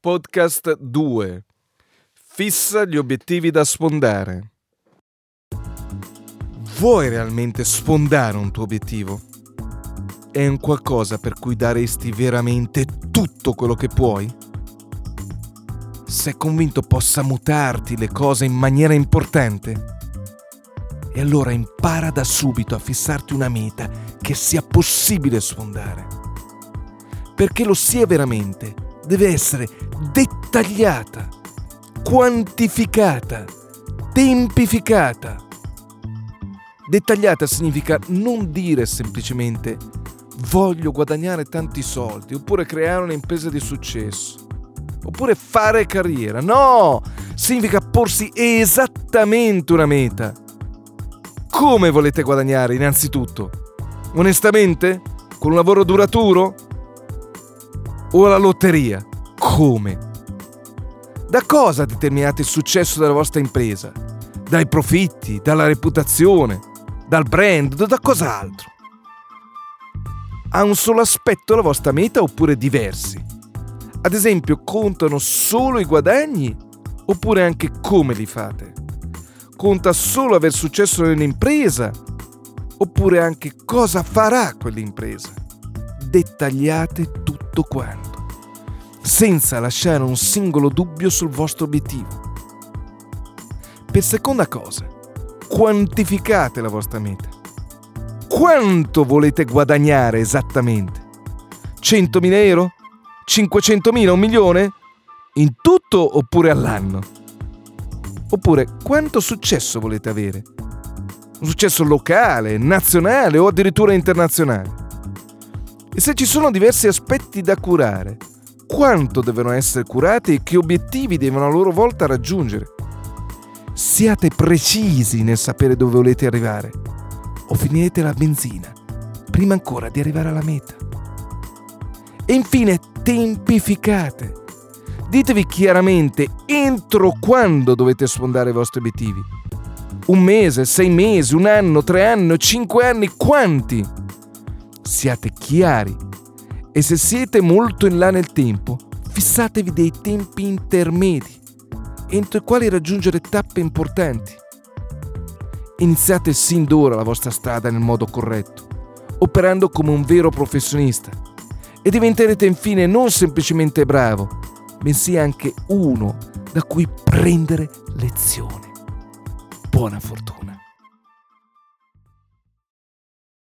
Podcast 2. Fissa gli obiettivi da sfondare. Vuoi realmente sfondare un tuo obiettivo? È un qualcosa per cui daresti veramente tutto quello che puoi? Sei convinto possa mutarti le cose in maniera importante? E allora impara da subito a fissarti una meta che sia possibile sfondare. Perché lo sia veramente, deve essere dettagliata, quantificata, tempificata. Dettagliata significa non dire semplicemente voglio guadagnare tanti soldi oppure creare un'impresa di successo oppure fare carriera. No, significa porsi esattamente una meta. Come volete guadagnare innanzitutto? Onestamente? Con un lavoro duraturo? O alla lotteria? Come? Da cosa determinate il successo della vostra impresa? Dai profitti, dalla reputazione, dal brand, da cos'altro? Ha un solo aspetto la vostra meta oppure diversi? Ad esempio, contano solo i guadagni oppure anche come li fate? Conta solo aver successo nell'impresa oppure anche cosa farà quell'impresa? Dettagliate tutto quanto, senza lasciare un singolo dubbio sul vostro obiettivo. Per seconda cosa, quantificate la vostra meta. Quanto volete guadagnare esattamente? 100.000 euro? 500.000? Un milione? In tutto oppure all'anno? Oppure quanto successo volete avere? Un successo locale, nazionale o addirittura internazionale? E se ci sono diversi aspetti da curare, quanto devono essere curati e che obiettivi devono a loro volta raggiungere? Siate precisi nel sapere dove volete arrivare o finirete la benzina prima ancora di arrivare alla meta. E infine tempificate. Ditevi chiaramente entro quando dovete sfondare i vostri obiettivi. Un mese, sei mesi, un anno, tre anni, cinque anni, quanti? Siate chiari e se siete molto in là nel tempo, fissatevi dei tempi intermedi entro i quali raggiungere tappe importanti. Iniziate sin d'ora la vostra strada nel modo corretto, operando come un vero professionista e diventerete infine non semplicemente bravo, bensì anche uno da cui prendere lezione. Buona fortuna.